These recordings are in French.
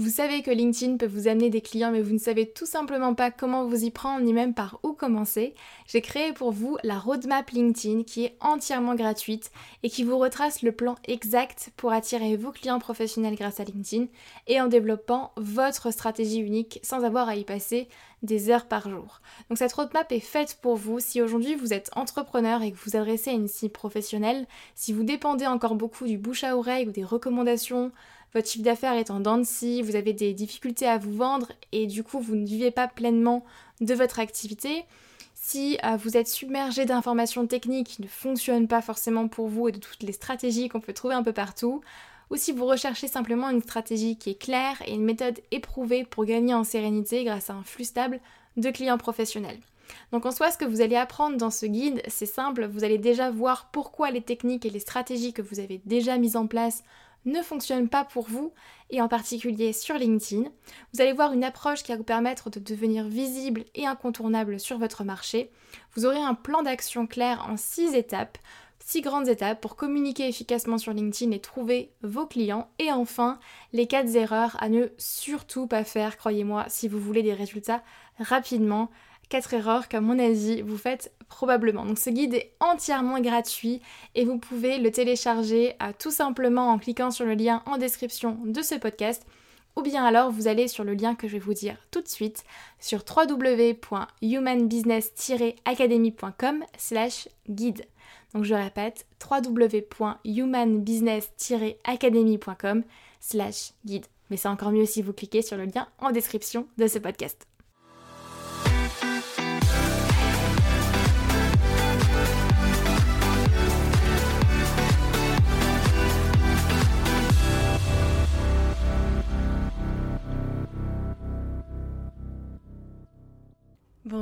vous savez que LinkedIn peut vous amener des clients mais vous ne savez tout simplement pas comment vous y prendre ni même par où commencer. J'ai créé pour vous la roadmap LinkedIn qui est entièrement gratuite et qui vous retrace le plan exact pour attirer vos clients professionnels grâce à LinkedIn et en développant votre stratégie unique sans avoir à y passer des heures par jour. Donc cette roadmap est faite pour vous si aujourd'hui vous êtes entrepreneur et que vous adressez à une cible professionnelle, si vous dépendez encore beaucoup du bouche à oreille ou des recommandations votre chiffre d'affaires est en dents de scie, vous avez des difficultés à vous vendre et du coup vous ne vivez pas pleinement de votre activité. Si euh, vous êtes submergé d'informations techniques qui ne fonctionnent pas forcément pour vous et de toutes les stratégies qu'on peut trouver un peu partout, ou si vous recherchez simplement une stratégie qui est claire et une méthode éprouvée pour gagner en sérénité grâce à un flux stable de clients professionnels. Donc en soi, ce que vous allez apprendre dans ce guide, c'est simple, vous allez déjà voir pourquoi les techniques et les stratégies que vous avez déjà mises en place ne fonctionne pas pour vous, et en particulier sur LinkedIn. Vous allez voir une approche qui va vous permettre de devenir visible et incontournable sur votre marché. Vous aurez un plan d'action clair en 6 étapes, 6 grandes étapes pour communiquer efficacement sur LinkedIn et trouver vos clients. Et enfin, les 4 erreurs à ne surtout pas faire, croyez-moi, si vous voulez des résultats rapidement 4 erreurs qu'à mon avis vous faites probablement. Donc ce guide est entièrement gratuit et vous pouvez le télécharger euh, tout simplement en cliquant sur le lien en description de ce podcast ou bien alors vous allez sur le lien que je vais vous dire tout de suite sur www.humanbusiness-academy.com slash guide. Donc je répète www.humanbusiness-academy.com slash guide. Mais c'est encore mieux si vous cliquez sur le lien en description de ce podcast.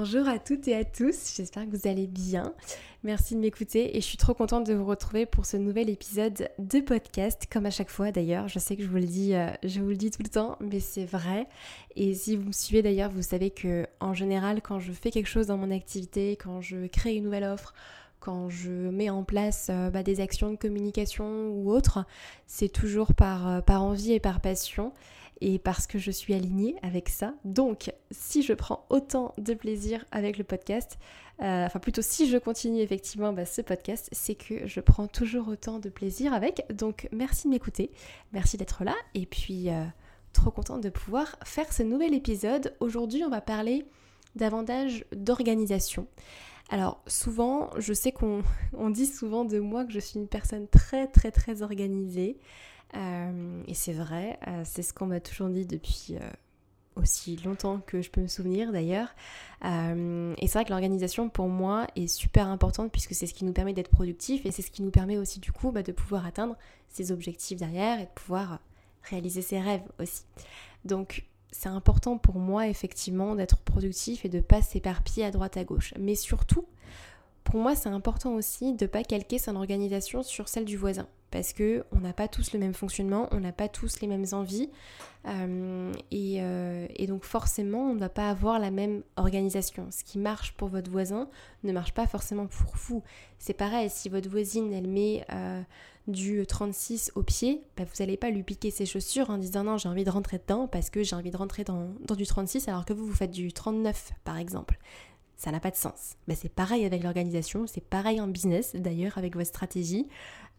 Bonjour à toutes et à tous, j'espère que vous allez bien. Merci de m'écouter et je suis trop contente de vous retrouver pour ce nouvel épisode de podcast, comme à chaque fois d'ailleurs. Je sais que je vous le dis, euh, je vous le dis tout le temps, mais c'est vrai. Et si vous me suivez d'ailleurs, vous savez que en général, quand je fais quelque chose dans mon activité, quand je crée une nouvelle offre, quand je mets en place euh, bah, des actions de communication ou autres, c'est toujours par, euh, par envie et par passion et parce que je suis alignée avec ça. Donc, si je prends autant de plaisir avec le podcast, euh, enfin plutôt si je continue effectivement bah, ce podcast, c'est que je prends toujours autant de plaisir avec. Donc, merci de m'écouter, merci d'être là, et puis euh, trop contente de pouvoir faire ce nouvel épisode. Aujourd'hui, on va parler davantage d'organisation. Alors souvent, je sais qu'on dit souvent de moi que je suis une personne très très très organisée. Euh, et c'est vrai, euh, c'est ce qu'on m'a toujours dit depuis euh, aussi longtemps que je peux me souvenir d'ailleurs. et c'est vrai que l'organisation pour moi est super importante puisque c'est ce qui nous permet d'être productif et c'est ce qui nous permet aussi du coup bah, de pouvoir atteindre ses objectifs derrière et de pouvoir réaliser ses rêves aussi. Donc c'est important pour moi effectivement d'être productif et de pas s'éparpiller à droite à gauche. Mais surtout, pour moi c'est important aussi de ne pas calquer son organisation sur celle du voisin parce que on n'a pas tous le même fonctionnement, on n'a pas tous les mêmes envies, euh, euh, et, donc forcément on ne va pas avoir la même organisation. Ce qui marche pour votre voisin ne marche pas forcément pour vous. C'est pareil, si votre voisine elle met euh, du 36 au pied, bah, vous n'allez pas lui piquer ses chaussures en disant non j'ai envie de rentrer dedans parce que j'ai envie de rentrer dans, du 36 alors que vous vous faites du 39 par exemple ça n'a pas de sens. Bah, c'est pareil avec l'organisation, c'est pareil en business d'ailleurs avec votre stratégie.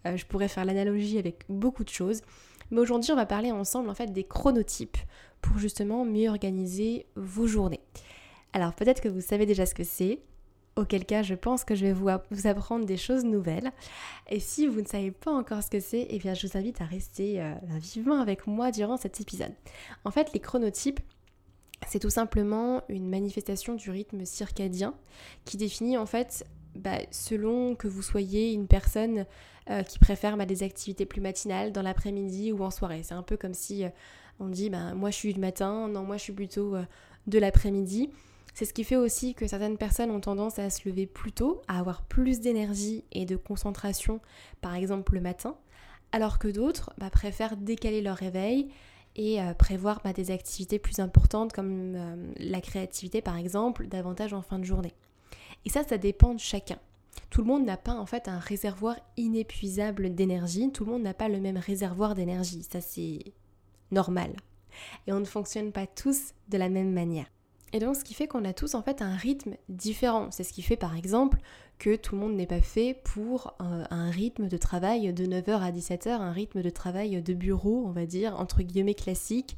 Euh, je pourrais faire l'analogie avec beaucoup de choses. Mais aujourd'hui, on va parler ensemble en fait des chronotypes pour justement mieux organiser vos journées. Alors peut-être que vous savez déjà ce que c'est, auquel cas je pense que je vais vous, apprendre des choses nouvelles. Et si vous ne savez pas encore ce que c'est, eh bien je vous invite à rester euh, vivement avec moi durant cet épisode. En fait, les chronotypes, c'est tout simplement une manifestation du rythme circadien qui définit en fait bah, selon que vous soyez une personne euh, qui préfère bah, des activités plus matinales dans l'après-midi ou en soirée. C'est un peu comme si euh, On dit, ben, moi je suis du matin, non, moi je suis plutôt euh, de l'après-midi. C'est ce qui fait aussi que certaines personnes ont tendance à se lever plus tôt, à avoir plus d'énergie et de concentration, par exemple le matin, alors que d'autres bah, préfèrent décaler leur réveil et euh, prévoir bah, des activités plus importantes comme euh, la créativité par exemple, davantage en fin de journée. Et ça, ça dépend de chacun. Tout le monde n'a pas en fait un réservoir inépuisable d'énergie, tout le monde n'a pas le même réservoir d'énergie, ça c'est normal. Et on ne fonctionne pas tous de la même manière. Et donc ce qui fait qu'on a tous en fait un rythme différent. C'est ce qui fait par exemple que tout le monde n'est pas fait pour un, rythme de travail de 9h à 17h, un rythme de travail de bureau, on va dire, entre guillemets classique.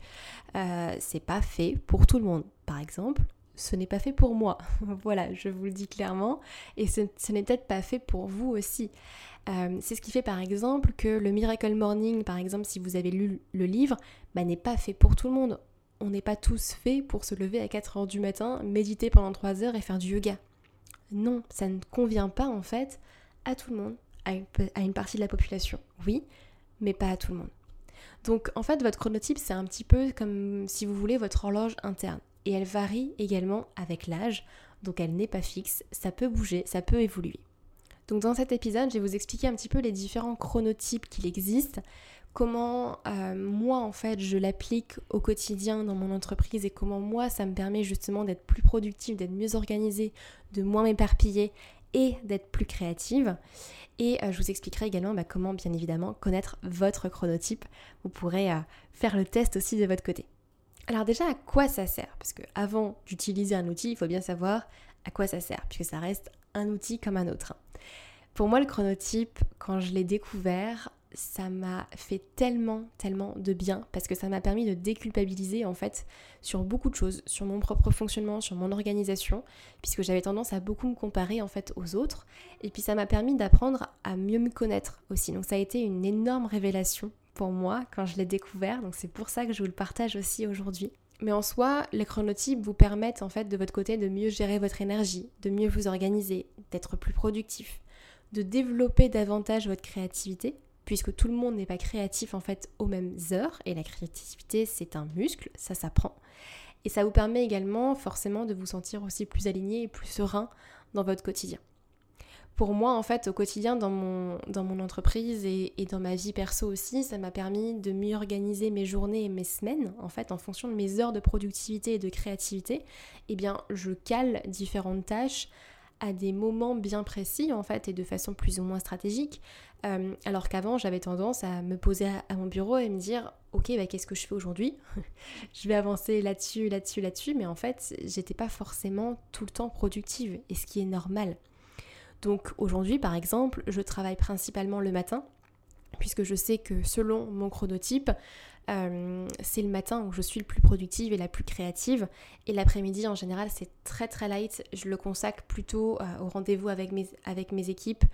Euh, c'est pas fait pour tout le monde. Par exemple, ce n'est pas fait pour moi. voilà, je vous le dis clairement. Et ce, n'est peut-être pas fait pour vous aussi. Euh, c'est ce qui fait par exemple que le Miracle Morning, par exemple, si vous avez lu le livre, bah, n'est pas fait pour tout le monde on n'est pas tous faits pour se lever à 4 heures du matin, méditer pendant 3 heures et faire du yoga. Non, ça ne convient pas en fait à tout le monde, à une, partie de la population, oui, mais pas à tout le monde. Donc en fait, votre chronotype, c'est un petit peu comme si vous voulez votre horloge interne. Et elle varie également avec l'âge, donc elle n'est pas fixe, ça peut bouger, ça peut évoluer. Donc dans cet épisode, je vais vous expliquer un petit peu les différents chronotypes qu'il existe, comment euh, moi en fait je l'applique au quotidien dans mon entreprise et comment moi ça me permet justement d'être plus productive, d'être mieux organisée, de moins m'éparpiller et d'être plus créative. Et euh, je vous expliquerai également bah, comment bien évidemment connaître votre chronotype. Vous pourrez euh, faire le test aussi de votre côté. Alors déjà à quoi ça sert? Parce que avant d'utiliser un outil, il faut bien savoir à quoi ça sert, puisque ça reste un outil comme un autre. Pour moi, le chronotype, quand je l'ai découvert, ça m'a fait tellement, tellement de bien parce que ça m'a permis de déculpabiliser en fait sur beaucoup de choses, sur mon propre fonctionnement, sur mon organisation, puisque j'avais tendance à beaucoup me comparer en fait aux autres. Et puis ça m'a permis d'apprendre à mieux me connaître aussi. Donc ça a été une énorme révélation pour moi quand je l'ai découvert. Donc c'est pour ça que je vous le partage aussi aujourd'hui. Mais en soi, les chronotypes vous permettent en fait de votre côté de mieux gérer votre énergie, de mieux vous organiser, d'être plus productif, de développer davantage votre créativité puisque tout le monde n'est pas créatif en fait aux mêmes heures et la créativité c'est un muscle, ça s'apprend. Et ça vous permet également forcément de vous sentir aussi plus aligné et plus serein dans votre quotidien. Pour moi, en fait, au quotidien, dans mon, dans mon entreprise et, et dans ma vie perso aussi, ça m'a permis de mieux organiser mes journées et mes semaines, en fait, en fonction de mes heures de productivité et de créativité. Eh bien, je cale différentes tâches à des moments bien précis en fait et de façon plus ou moins stratégique. Euh, alors qu'avant j'avais tendance à me poser à, mon bureau et me dire ok bah, qu'est-ce que je fais aujourd'hui? Je vais avancer là-dessus, là-dessus, là-dessus, mais en fait j'étais pas forcément tout le temps productive et ce qui est normal. Donc aujourd'hui par exemple je travaille principalement le matin puisque je sais que selon mon chronotype, euh, c'est le matin où je suis le plus productive et la plus créative. Et l'après-midi, en général, c'est très très light. Je le consacre plutôt euh, au rendez-vous avec mes, avec mes équipes,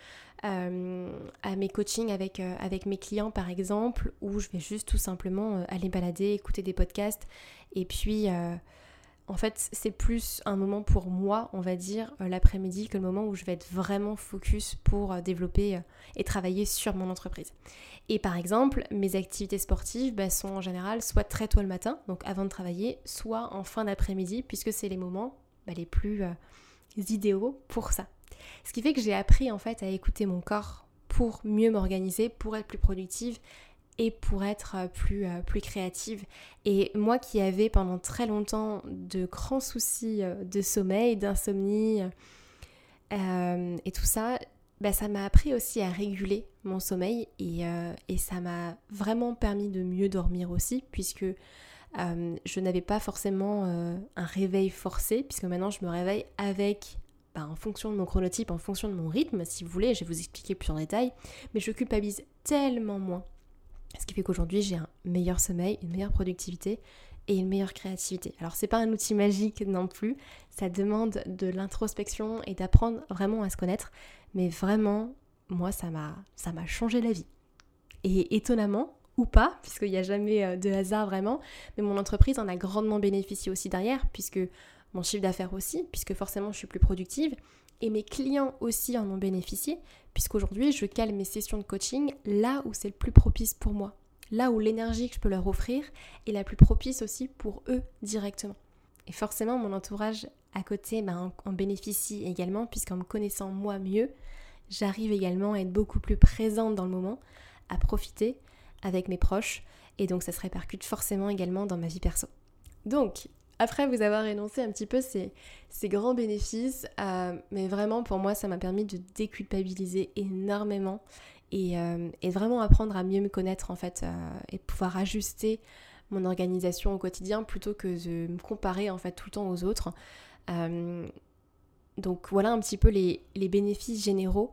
euh, à mes coachings avec, avec mes clients par exemple, où je vais juste tout simplement aller balader, écouter des podcasts et puis en fait, c'est plus un moment pour moi, on va dire, euh, l'après-midi, que le moment où je vais être vraiment focus pour euh, développer euh, et travailler sur mon entreprise. Et par exemple, mes activités sportives bah, sont en général soit très tôt le matin, donc avant de travailler, soit en fin d'après-midi, puisque c'est les moments bah, les plus idéaux pour ça. Ce qui fait que j'ai appris en fait à écouter mon corps pour mieux m'organiser, pour être plus productive et pour être euh, plus, euh, plus créative. Et moi qui avais pendant très longtemps de grands soucis euh, de sommeil, d'insomnie et tout ça, bah, ça m'a appris aussi à réguler mon sommeil et, ça m'a vraiment permis de mieux dormir aussi puisque je n'avais pas forcément un réveil forcé puisque maintenant je me réveille avec bah, en fonction de mon chronotype, en fonction de mon rythme, si vous voulez, je vais vous expliquer plus en détail, mais je culpabilise tellement moins ce qui fait qu'aujourd'hui j'ai un meilleur sommeil, une meilleure productivité et une meilleure créativité. Alors c'est pas un outil magique non plus, ça demande de l'introspection et d'apprendre vraiment à se connaître, mais vraiment moi ça m'a ça m'a changé la vie. Et étonnamment ou pas, puisqu'il n'y a jamais euh, de hasard vraiment, mais mon entreprise en a grandement bénéficié aussi derrière, puisque mon chiffre d'affaires aussi, puisque forcément je suis plus productive, et mes clients aussi en ont bénéficié, puisqu'aujourd'hui je cale mes sessions de coaching là où c'est le plus propice pour moi. là où l'énergie que je peux leur offrir est la plus propice aussi pour eux directement. Et forcément, mon entourage à côté ben, en, bénéficie également, puisqu'en me connaissant moi mieux, j'arrive également à être beaucoup plus présente dans le moment, à profiter avec mes proches, et donc ça se répercute forcément également dans ma vie perso. Donc, après vous avoir énoncé un petit peu ces, grands bénéfices, euh, mais vraiment pour moi ça m'a permis de déculpabiliser énormément et, euh, vraiment apprendre à mieux me connaître en fait euh, et pouvoir ajuster mon organisation au quotidien plutôt que de me comparer en fait tout le temps aux autres. donc voilà un petit peu les, bénéfices généraux.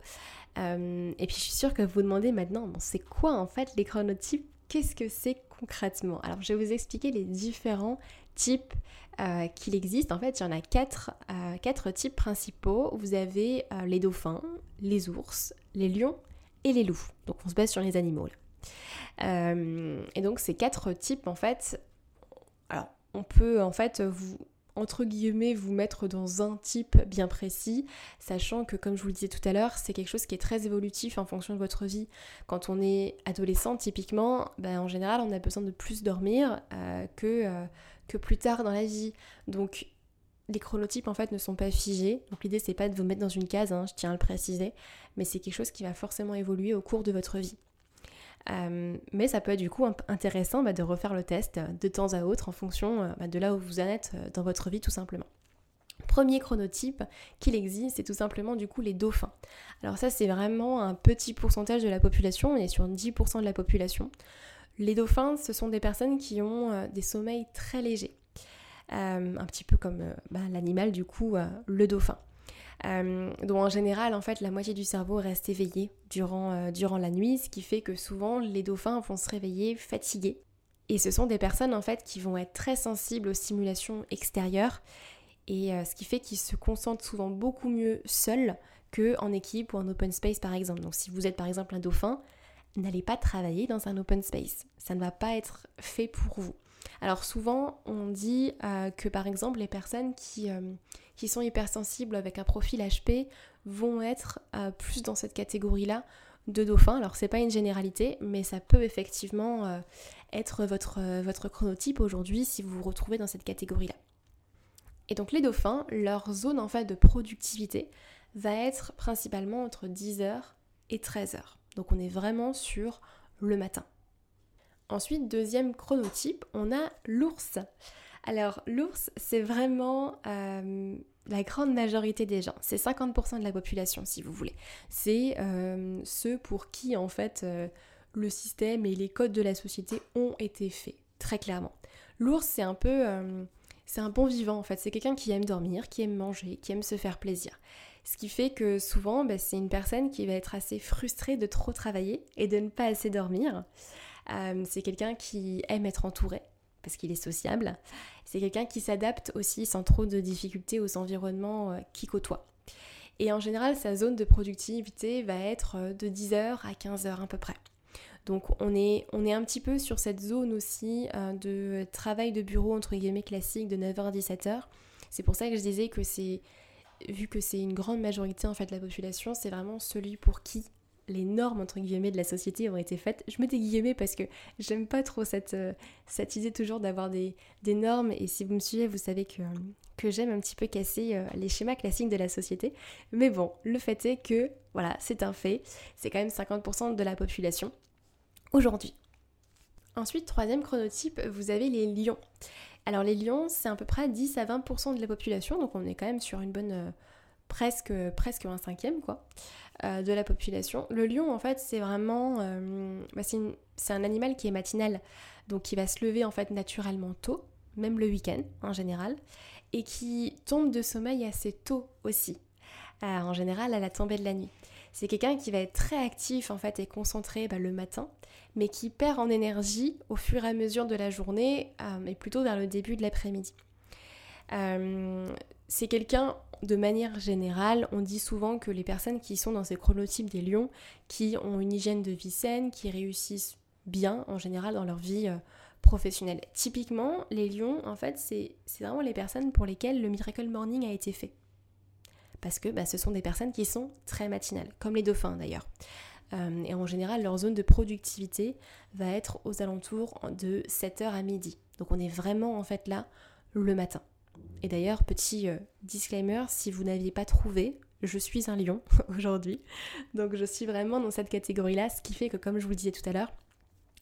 et puis je suis sûre que vous vous demandez maintenant, bon, c'est quoi en fait les chronotypes? Qu'est-ce que c'est concrètement? Alors je vais vous expliquer les différents types euh, qu'il existe. En fait, il y en a quatre, euh, quatre types principaux. Vous avez euh, les dauphins, les ours, les lions et les loups. Donc on se base sur les animaux. et donc ces quatre types, en fait, alors on peut en fait vous entre guillemets vous mettre dans un type bien précis, sachant que comme je vous le disais tout à l'heure, c'est quelque chose qui est très évolutif en fonction de votre vie. Quand on est adolescent, typiquement, ben, en général, on a besoin de plus dormir que que plus tard dans la vie. Donc les chronotypes en fait ne sont pas figés. Donc l'idée c'est pas de vous mettre dans une case, hein, je tiens à le préciser, mais c'est quelque chose qui va forcément évoluer au cours de votre vie. Euh, mais ça peut être du coup intéressant bah, de refaire le test de temps à autre en fonction euh, bah, de là où vous en êtes euh, dans votre vie tout simplement. Premier chronotype qu'il existe, c'est tout simplement du coup les dauphins. Alors ça c'est vraiment un petit pourcentage de la population, on est sur 10% de la population. Les dauphins, ce sont des personnes qui ont euh, des sommeils très légers. Euh, un petit peu comme euh, bah, l'animal du coup, le dauphin. dont en général, en fait, la moitié du cerveau reste éveillé durant, durant la nuit, ce qui fait que souvent les dauphins vont se réveiller fatigués. Et ce sont des personnes en fait qui vont être très sensibles aux stimulations extérieures et ce qui fait qu'ils se concentrent souvent beaucoup mieux seuls qu'en équipe ou en open space par exemple. Donc si vous êtes par exemple un dauphin, n'allez pas travailler dans un open space. Ça ne va pas être fait pour vous. Alors souvent, on dit euh, que par exemple, les personnes qui, euh, qui, sont hypersensibles avec un profil HP vont être euh, plus dans cette catégorie-là de dauphins. Alors c'est pas une généralité, mais ça peut effectivement être votre, votre chronotype aujourd'hui si vous vous retrouvez dans cette catégorie-là. Et donc les dauphins, leur zone en fait de productivité va être principalement entre 10h et 13h. Donc on est vraiment sur le matin. Ensuite, deuxième chronotype, on a l'ours. Alors l'ours, c'est vraiment euh, la grande majorité des gens. C'est 50% de la population, si vous voulez. C'est euh, ceux pour qui, en fait, euh, le système et les codes de la société ont été faits, très clairement. L'ours, c'est un peu... c'est un bon vivant, en fait. C'est quelqu'un qui aime dormir, qui aime manger, qui aime se faire plaisir. Ce qui fait que souvent, bah, c'est une personne qui va être assez frustrée de trop travailler et de ne pas assez dormir. Euh, c'est quelqu'un qui aime être entouré parce qu'il est sociable. C'est quelqu'un qui s'adapte aussi sans trop de difficultés aux environnements euh, qui côtoie. Et en général, sa zone de productivité va être euh, de 10h à 15h à peu près. Donc on est, on est un petit peu sur cette zone aussi de travail de bureau entre guillemets classique de 9h à 17h. C'est pour ça que je disais que c'est vu que c'est une grande majorité en fait de la population, c'est vraiment celui pour qui les normes entre guillemets de la société ont été faites. Je mets des guillemets parce que j'aime pas trop cette, euh, idée toujours d'avoir des, normes et si vous me suivez vous savez que, que j'aime un petit peu casser euh, les schémas classiques de la société. Mais bon, le fait est que voilà, c'est un fait, c'est quand même 50% de la population aujourd'hui. Ensuite, troisième chronotype, vous avez les lions. Alors les lions, c'est à peu près 10 à 20% de la population, donc on est quand même sur une bonne... Euh, presque, presque un cinquième quoi, euh, de la population. Le lion, en fait, c'est vraiment... Euh, bah, c'est un animal qui est matinal, donc qui va se lever en fait naturellement tôt, même le week-end en général, et qui tombe de sommeil assez tôt aussi, en général à la tombée de la nuit. C'est quelqu'un qui va être très actif en fait et concentré bah, le matin, mais qui perd en énergie au fur et à mesure de la journée, euh, et plutôt vers le début de l'après-midi. Euh, c'est quelqu'un, de manière générale, on dit souvent que les personnes qui sont dans ces chronotypes des lions, qui ont une hygiène de vie saine, qui réussissent bien en général dans leur vie euh, professionnelle. Typiquement, les lions, en fait, c'est vraiment les personnes pour lesquelles le Miracle Morning a été fait parce que bah, ce sont des personnes qui sont très matinales, comme les dauphins d'ailleurs. et en général, leur zone de productivité va être aux alentours de 7h à midi. Donc on est vraiment en fait là le matin. Et d'ailleurs, petit disclaimer, si vous n'aviez pas trouvé, je suis un lion aujourd'hui. Donc je suis vraiment dans cette catégorie-là, ce qui fait que comme je vous disais tout à l'heure,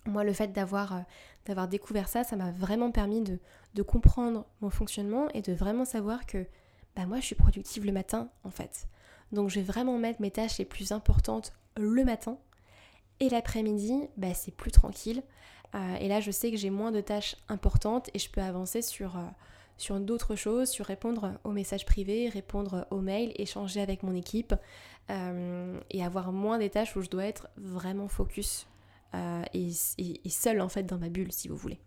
moi le fait d'avoir euh, d'avoir découvert ça, ça m'a vraiment permis de, de, comprendre mon fonctionnement et de vraiment savoir que bah moi je suis productive le matin en fait. Donc je vais vraiment mettre mes tâches les plus importantes le matin et l'après-midi, bah, c'est plus tranquille. Euh, et là je sais que j'ai moins de tâches importantes et je peux avancer sur... Euh, sur d'autres choses, sur répondre aux messages privés, répondre aux mails, échanger avec mon équipe euh, et avoir moins des tâches où je dois être vraiment focus euh, et, et, seul en fait dans ma bulle si vous voulez.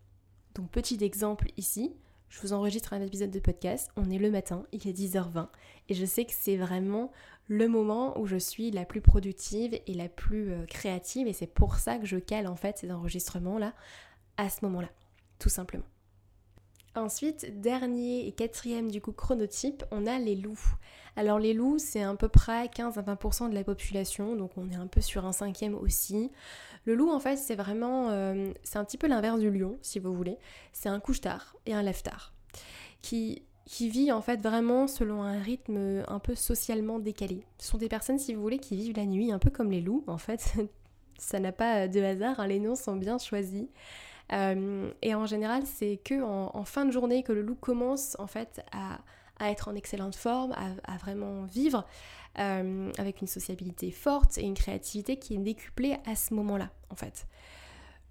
Donc petit exemple ici, je vous enregistre un épisode de podcast, on est le matin, il est 10h20 et je sais que c'est vraiment le moment où je suis la plus productive et la plus euh, créative et c'est pour ça que je cale en fait ces enregistrements là à ce moment-là, tout simplement. Ensuite, dernier et quatrième du coup chronotype, on a les loups. Alors les loups, c'est à peu près 15 à 20% de la population, donc on est un peu sur un cinquième aussi. Le loup, en fait, c'est vraiment, euh, c'est un petit peu l'inverse du lion, si vous voulez. C'est un couche-tard et un lève-tard, qui, qui vit en fait vraiment selon un rythme un peu socialement décalé. Ce sont des personnes, si vous voulez, qui vivent la nuit, un peu comme les loups, en fait. Ça n'a pas de hasard, hein, les noms sont bien choisis. Euh, et en général, c'est que en, fin de journée que le loup commence en fait à, être en excellente forme, à, vraiment vivre euh, avec une sociabilité forte et une créativité qui est décuplée à ce moment-là en fait.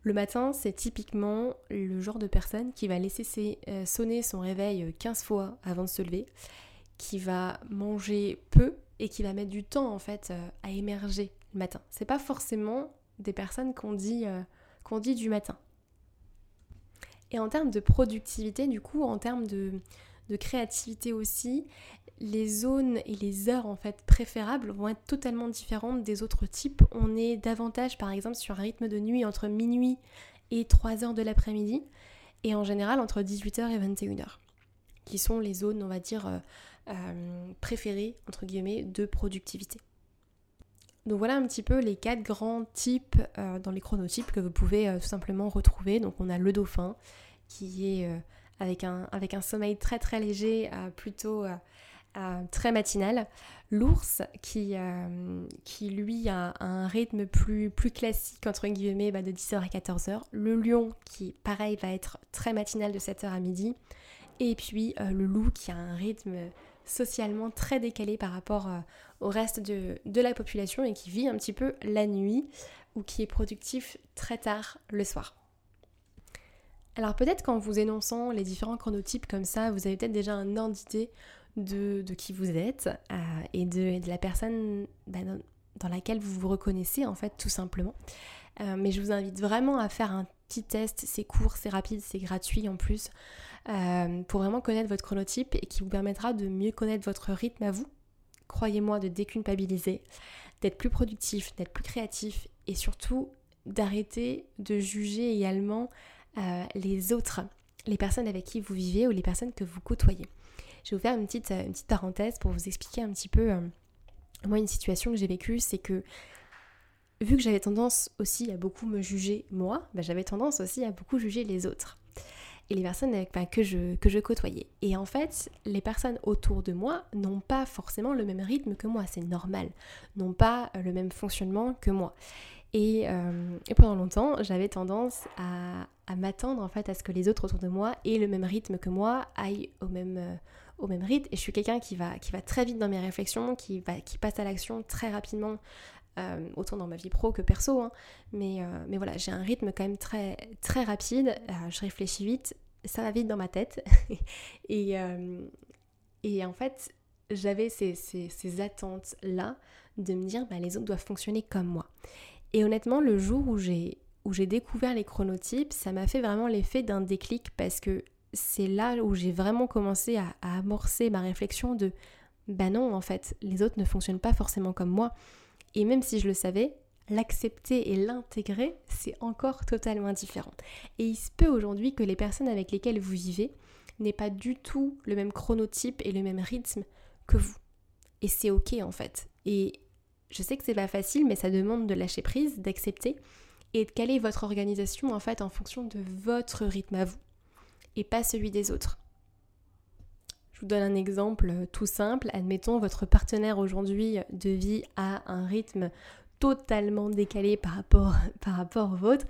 Le matin, c'est typiquement le genre de personne qui va laisser euh, sonner son réveil 15 fois avant de se lever, qui va manger peu et qui va mettre du temps en fait à émerger le matin. C'est pas forcément des personnes qu'on dit, qu'on dit du matin. Et en termes de productivité, du coup, en termes de, créativité aussi, les zones et les heures en fait préférables vont être totalement différentes des autres types. On est davantage par exemple sur un rythme de nuit entre minuit et 3 heures de l'après-midi et en général entre 18h et 21h qui sont les zones on va dire euh, euh, préférées entre guillemets de productivité. Donc voilà un petit peu les quatre grands types euh, dans les chronotypes que vous pouvez tout simplement retrouver. Donc on a le dauphin, qui est avec, un, avec un sommeil très très léger, plutôt euh, très matinal. L'ours qui, qui lui a un rythme plus, classique entre guillemets bah, de 10h à 14h. Le lion qui pareil va être très matinal de 7h à midi. Et puis le loup qui a un rythme socialement très décalé par rapport au reste de, de, la population et qui vit un petit peu la nuit ou qui est productif très tard le soir. Alors peut-être qu'en vous énonçant les différents chronotypes comme ça, vous avez peut-être déjà un ordre d'idée de, qui vous êtes euh, et de, la personne bah, dans, laquelle vous vous reconnaissez en fait tout simplement. Euh, mais je vous invite vraiment à faire un petit test, c'est court, c'est rapide, c'est gratuit en plus, euh, pour vraiment connaître votre chronotype et qui vous permettra de mieux connaître votre rythme à vous. Croyez-moi, de déculpabiliser, d'être plus productif, d'être plus créatif et surtout d'arrêter de juger également les autres, les personnes avec qui vous vivez ou les personnes que vous côtoyez. Je vais vous faire une petite, euh, une petite parenthèse pour vous expliquer un petit peu, euh, moi, une situation que j'ai vécue, c'est que vu que j'avais tendance aussi à beaucoup me juger moi, bah, j'avais tendance aussi à beaucoup juger les autres et les personnes bah, que, je, que je côtoyais. Et en fait, les personnes autour de moi n'ont pas forcément le même rythme que moi, c'est normal, n'ont pas le même fonctionnement que moi. Et, et pendant longtemps, j'avais tendance à, à m'attendre en fait à ce que les autres autour de moi aient le même rythme que moi, aillent au même, euh, au même rythme. Et je suis quelqu'un qui va, qui va très vite dans mes réflexions, qui, va, qui passe à l'action très rapidement, euh, autant dans ma vie pro que perso. Hein. Mais, euh, mais voilà, j'ai un rythme quand même très, très rapide, je réfléchis vite, ça va vite dans ma tête. et, et en fait, j'avais ces, ces, ces attentes-là de me dire bah, les autres doivent fonctionner comme moi. Et honnêtement, le jour où j'ai où j'ai découvert les chronotypes, ça m'a fait vraiment l'effet d'un déclic parce que c'est là où j'ai vraiment commencé à, amorcer ma réflexion de bah non en fait, les autres ne fonctionnent pas forcément comme moi. Et même si je le savais, l'accepter et l'intégrer, c'est encore totalement différent. Et il se peut aujourd'hui que les personnes avec lesquelles vous vivez n'aient pas du tout le même chronotype et le même rythme que vous. Et c'est ok en fait. Et je sais que c'est pas facile, mais ça demande de lâcher prise, d'accepter et de caler votre organisation en fait en fonction de votre rythme à vous et pas celui des autres. Je vous donne un exemple tout simple. Admettons votre partenaire aujourd'hui de vie a un rythme totalement décalé par rapport, par rapport au vôtre.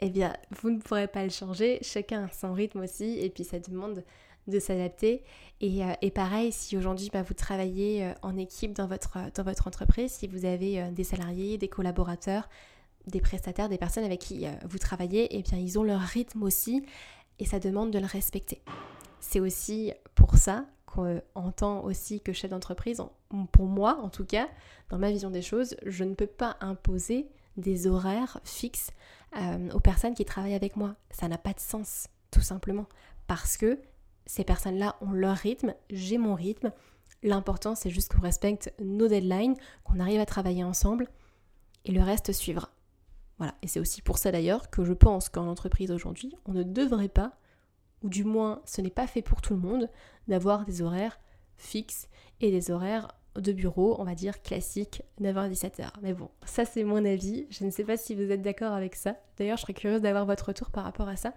Eh bien, vous ne pourrez pas le changer. Chacun a son rythme aussi et puis ça demande de s'adapter. Et, euh, pareil, si aujourd'hui bah, vous travaillez euh, en équipe dans votre, dans votre entreprise, si vous avez euh, des salariés, des collaborateurs, des prestataires, des personnes avec qui vous travaillez, eh bien ils ont leur rythme aussi et ça demande de le respecter. C'est aussi pour ça qu'en tant aussi que chef d'entreprise, pour moi en tout cas, dans ma vision des choses, je ne peux pas imposer des horaires fixes aux personnes qui travaillent avec moi. Ça n'a pas de sens, tout simplement, parce que ces personnes-là ont leur rythme, j'ai mon rythme. L'important, c'est juste qu'on respecte nos deadlines, qu'on arrive à travailler ensemble et le reste suivra. Voilà, et c'est aussi pour ça d'ailleurs que je pense qu'en entreprise aujourd'hui, on ne devrait pas, ou du moins ce n'est pas fait pour tout le monde, d'avoir des horaires fixes et des horaires de bureau, on va dire classiques, 9h-17h. Mais bon, ça c'est mon avis, je ne sais pas si vous êtes d'accord avec ça. D'ailleurs, je serais curieuse d'avoir votre retour par rapport à ça.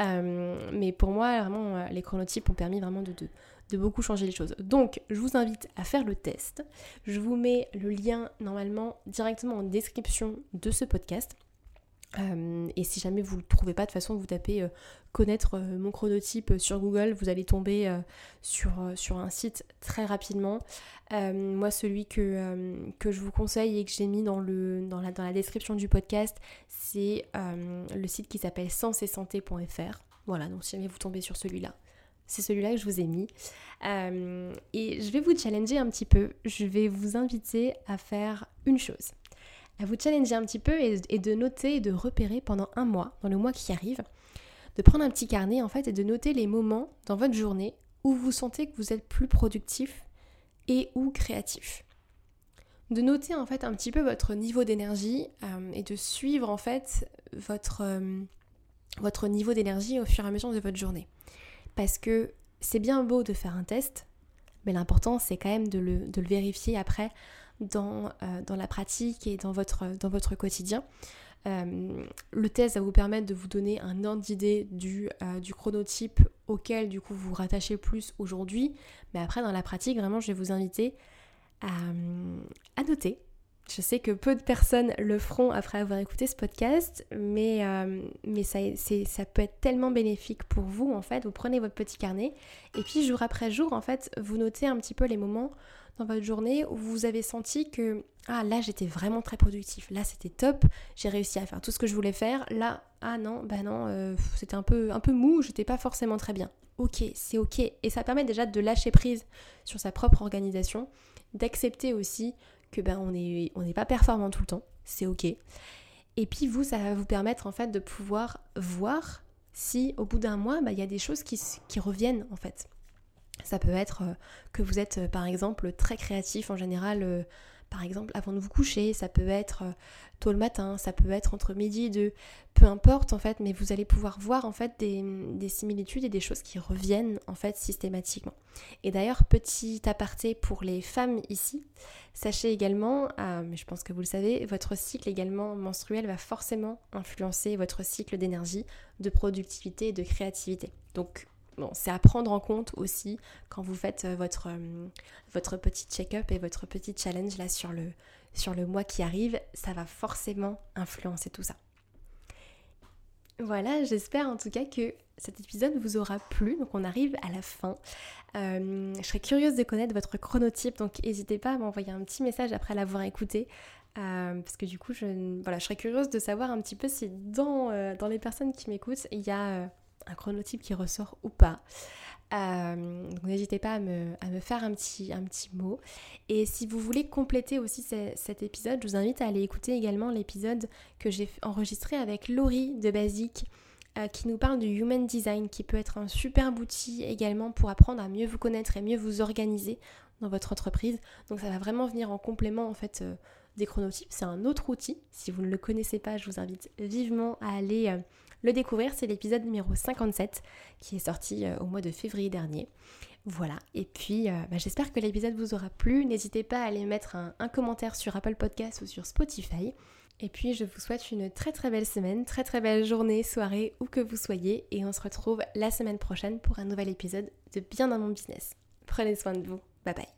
Euh, mais pour moi, vraiment, euh, les chronotypes ont permis vraiment de, de, beaucoup changer les choses. Donc, je vous invite à faire le test. Je vous mets le lien normalement directement en description de ce podcast. Euh, et si jamais vous ne trouvez pas, de façon, vous tapez connaître mon chronotype sur Google, vous allez tomber sur, un site très rapidement. moi, celui que, que je vous conseille et que j'ai mis dans, le, dans, la, dans la description du podcast, c'est le site qui s'appelle santé.fr. Voilà, donc si jamais vous tombez sur celui-là, c'est celui-là que je vous ai mis. et je vais vous challenger un petit peu. Je vais vous inviter à faire une chose à vous challenger un petit peu et, et, de noter et de repérer pendant un mois, dans le mois qui arrive, de prendre un petit carnet en fait et de noter les moments dans votre journée où vous sentez que vous êtes plus productif et ou créatif. De noter en fait un petit peu votre niveau d'énergie euh, et de suivre en fait votre, euh, votre niveau d'énergie au fur et à mesure de votre journée. Parce que c'est bien beau de faire un test, mais l'important c'est quand même de le, de le, vérifier après dans, euh, dans la pratique et dans votre, dans votre quotidien. Euh, le test va vous permettre de vous donner un ordre d'idée du, euh, du, chronotype auquel du coup vous vous rattachez plus aujourd'hui. Mais après dans la pratique, vraiment je vais vous inviter à, noter. Je sais que peu de personnes le feront après avoir écouté ce podcast, mais, euh, mais ça, ça peut être tellement bénéfique pour vous en fait. Vous prenez votre petit carnet et puis jour après jour en fait, vous notez un petit peu les moments dans votre journée où vous avez senti que ah là j'étais vraiment très productif, là c'était top, j'ai réussi à faire tout ce que je voulais faire, là ah non bah non euh, c'était un peu un peu mou, j'étais pas forcément très bien. Ok, c'est ok et ça permet déjà de lâcher prise sur sa propre organisation, d'accepter aussi que ben on n'est pas performant tout le temps, c'est ok. Et puis vous ça va vous permettre en fait de pouvoir voir si au bout d'un mois bah, il y a des choses qui, qui reviennent en fait. Ça peut être euh, que vous êtes euh, par exemple très créatif en général, euh, par exemple avant de vous coucher, ça peut être tôt le matin, ça peut être entre midi et deux, peu importe en fait, mais vous allez pouvoir voir en fait des, similitudes et des choses qui reviennent en fait systématiquement. Et d'ailleurs, petit aparté pour les femmes ici, sachez également, mais je pense que vous le savez, votre cycle également menstruel va forcément influencer votre cycle d'énergie, de productivité et de créativité. Donc C'est à prendre en compte aussi quand vous faites euh, votre, euh, petit check-up et votre petit challenge là sur le, mois qui arrive. Ça va forcément influencer tout ça. Voilà, j'espère en tout cas que cet épisode vous aura plu. Donc on arrive à la fin. Euh, je serais curieuse de connaître votre chronotype, donc n'hésitez pas à m'envoyer un petit message après l'avoir écouté. parce que du coup, je, voilà, je serais curieuse de savoir un petit peu si dans les personnes qui m'écoutent, il y a un chronotype qui ressort ou pas. Euh, donc n'hésitez pas à me, faire un petit, mot. Et si vous voulez compléter aussi cet épisode, je vous invite à aller écouter également l'épisode que j'ai enregistré avec Laurie de Basique euh, qui nous parle du Human Design qui peut être un super outil également pour apprendre à mieux vous connaître et mieux vous organiser dans votre entreprise. Donc ça va vraiment venir en complément en fait euh, des chronotypes. C'est un autre outil. Si vous ne le connaissez pas, je vous invite vivement à aller le découvrir, c'est l'épisode numéro 57 qui est sorti euh, au mois de février dernier. Voilà, et puis euh, bah, j'espère que l'épisode vous aura plu. N'hésitez pas à aller mettre un, un commentaire sur Apple Podcast ou sur Spotify. Et puis je vous souhaite une très très belle semaine, très très belle journée, soirée, où que vous soyez. Et on se retrouve la semaine prochaine pour un nouvel épisode de Bien dans mon business. Prenez soin de vous. Bye bye.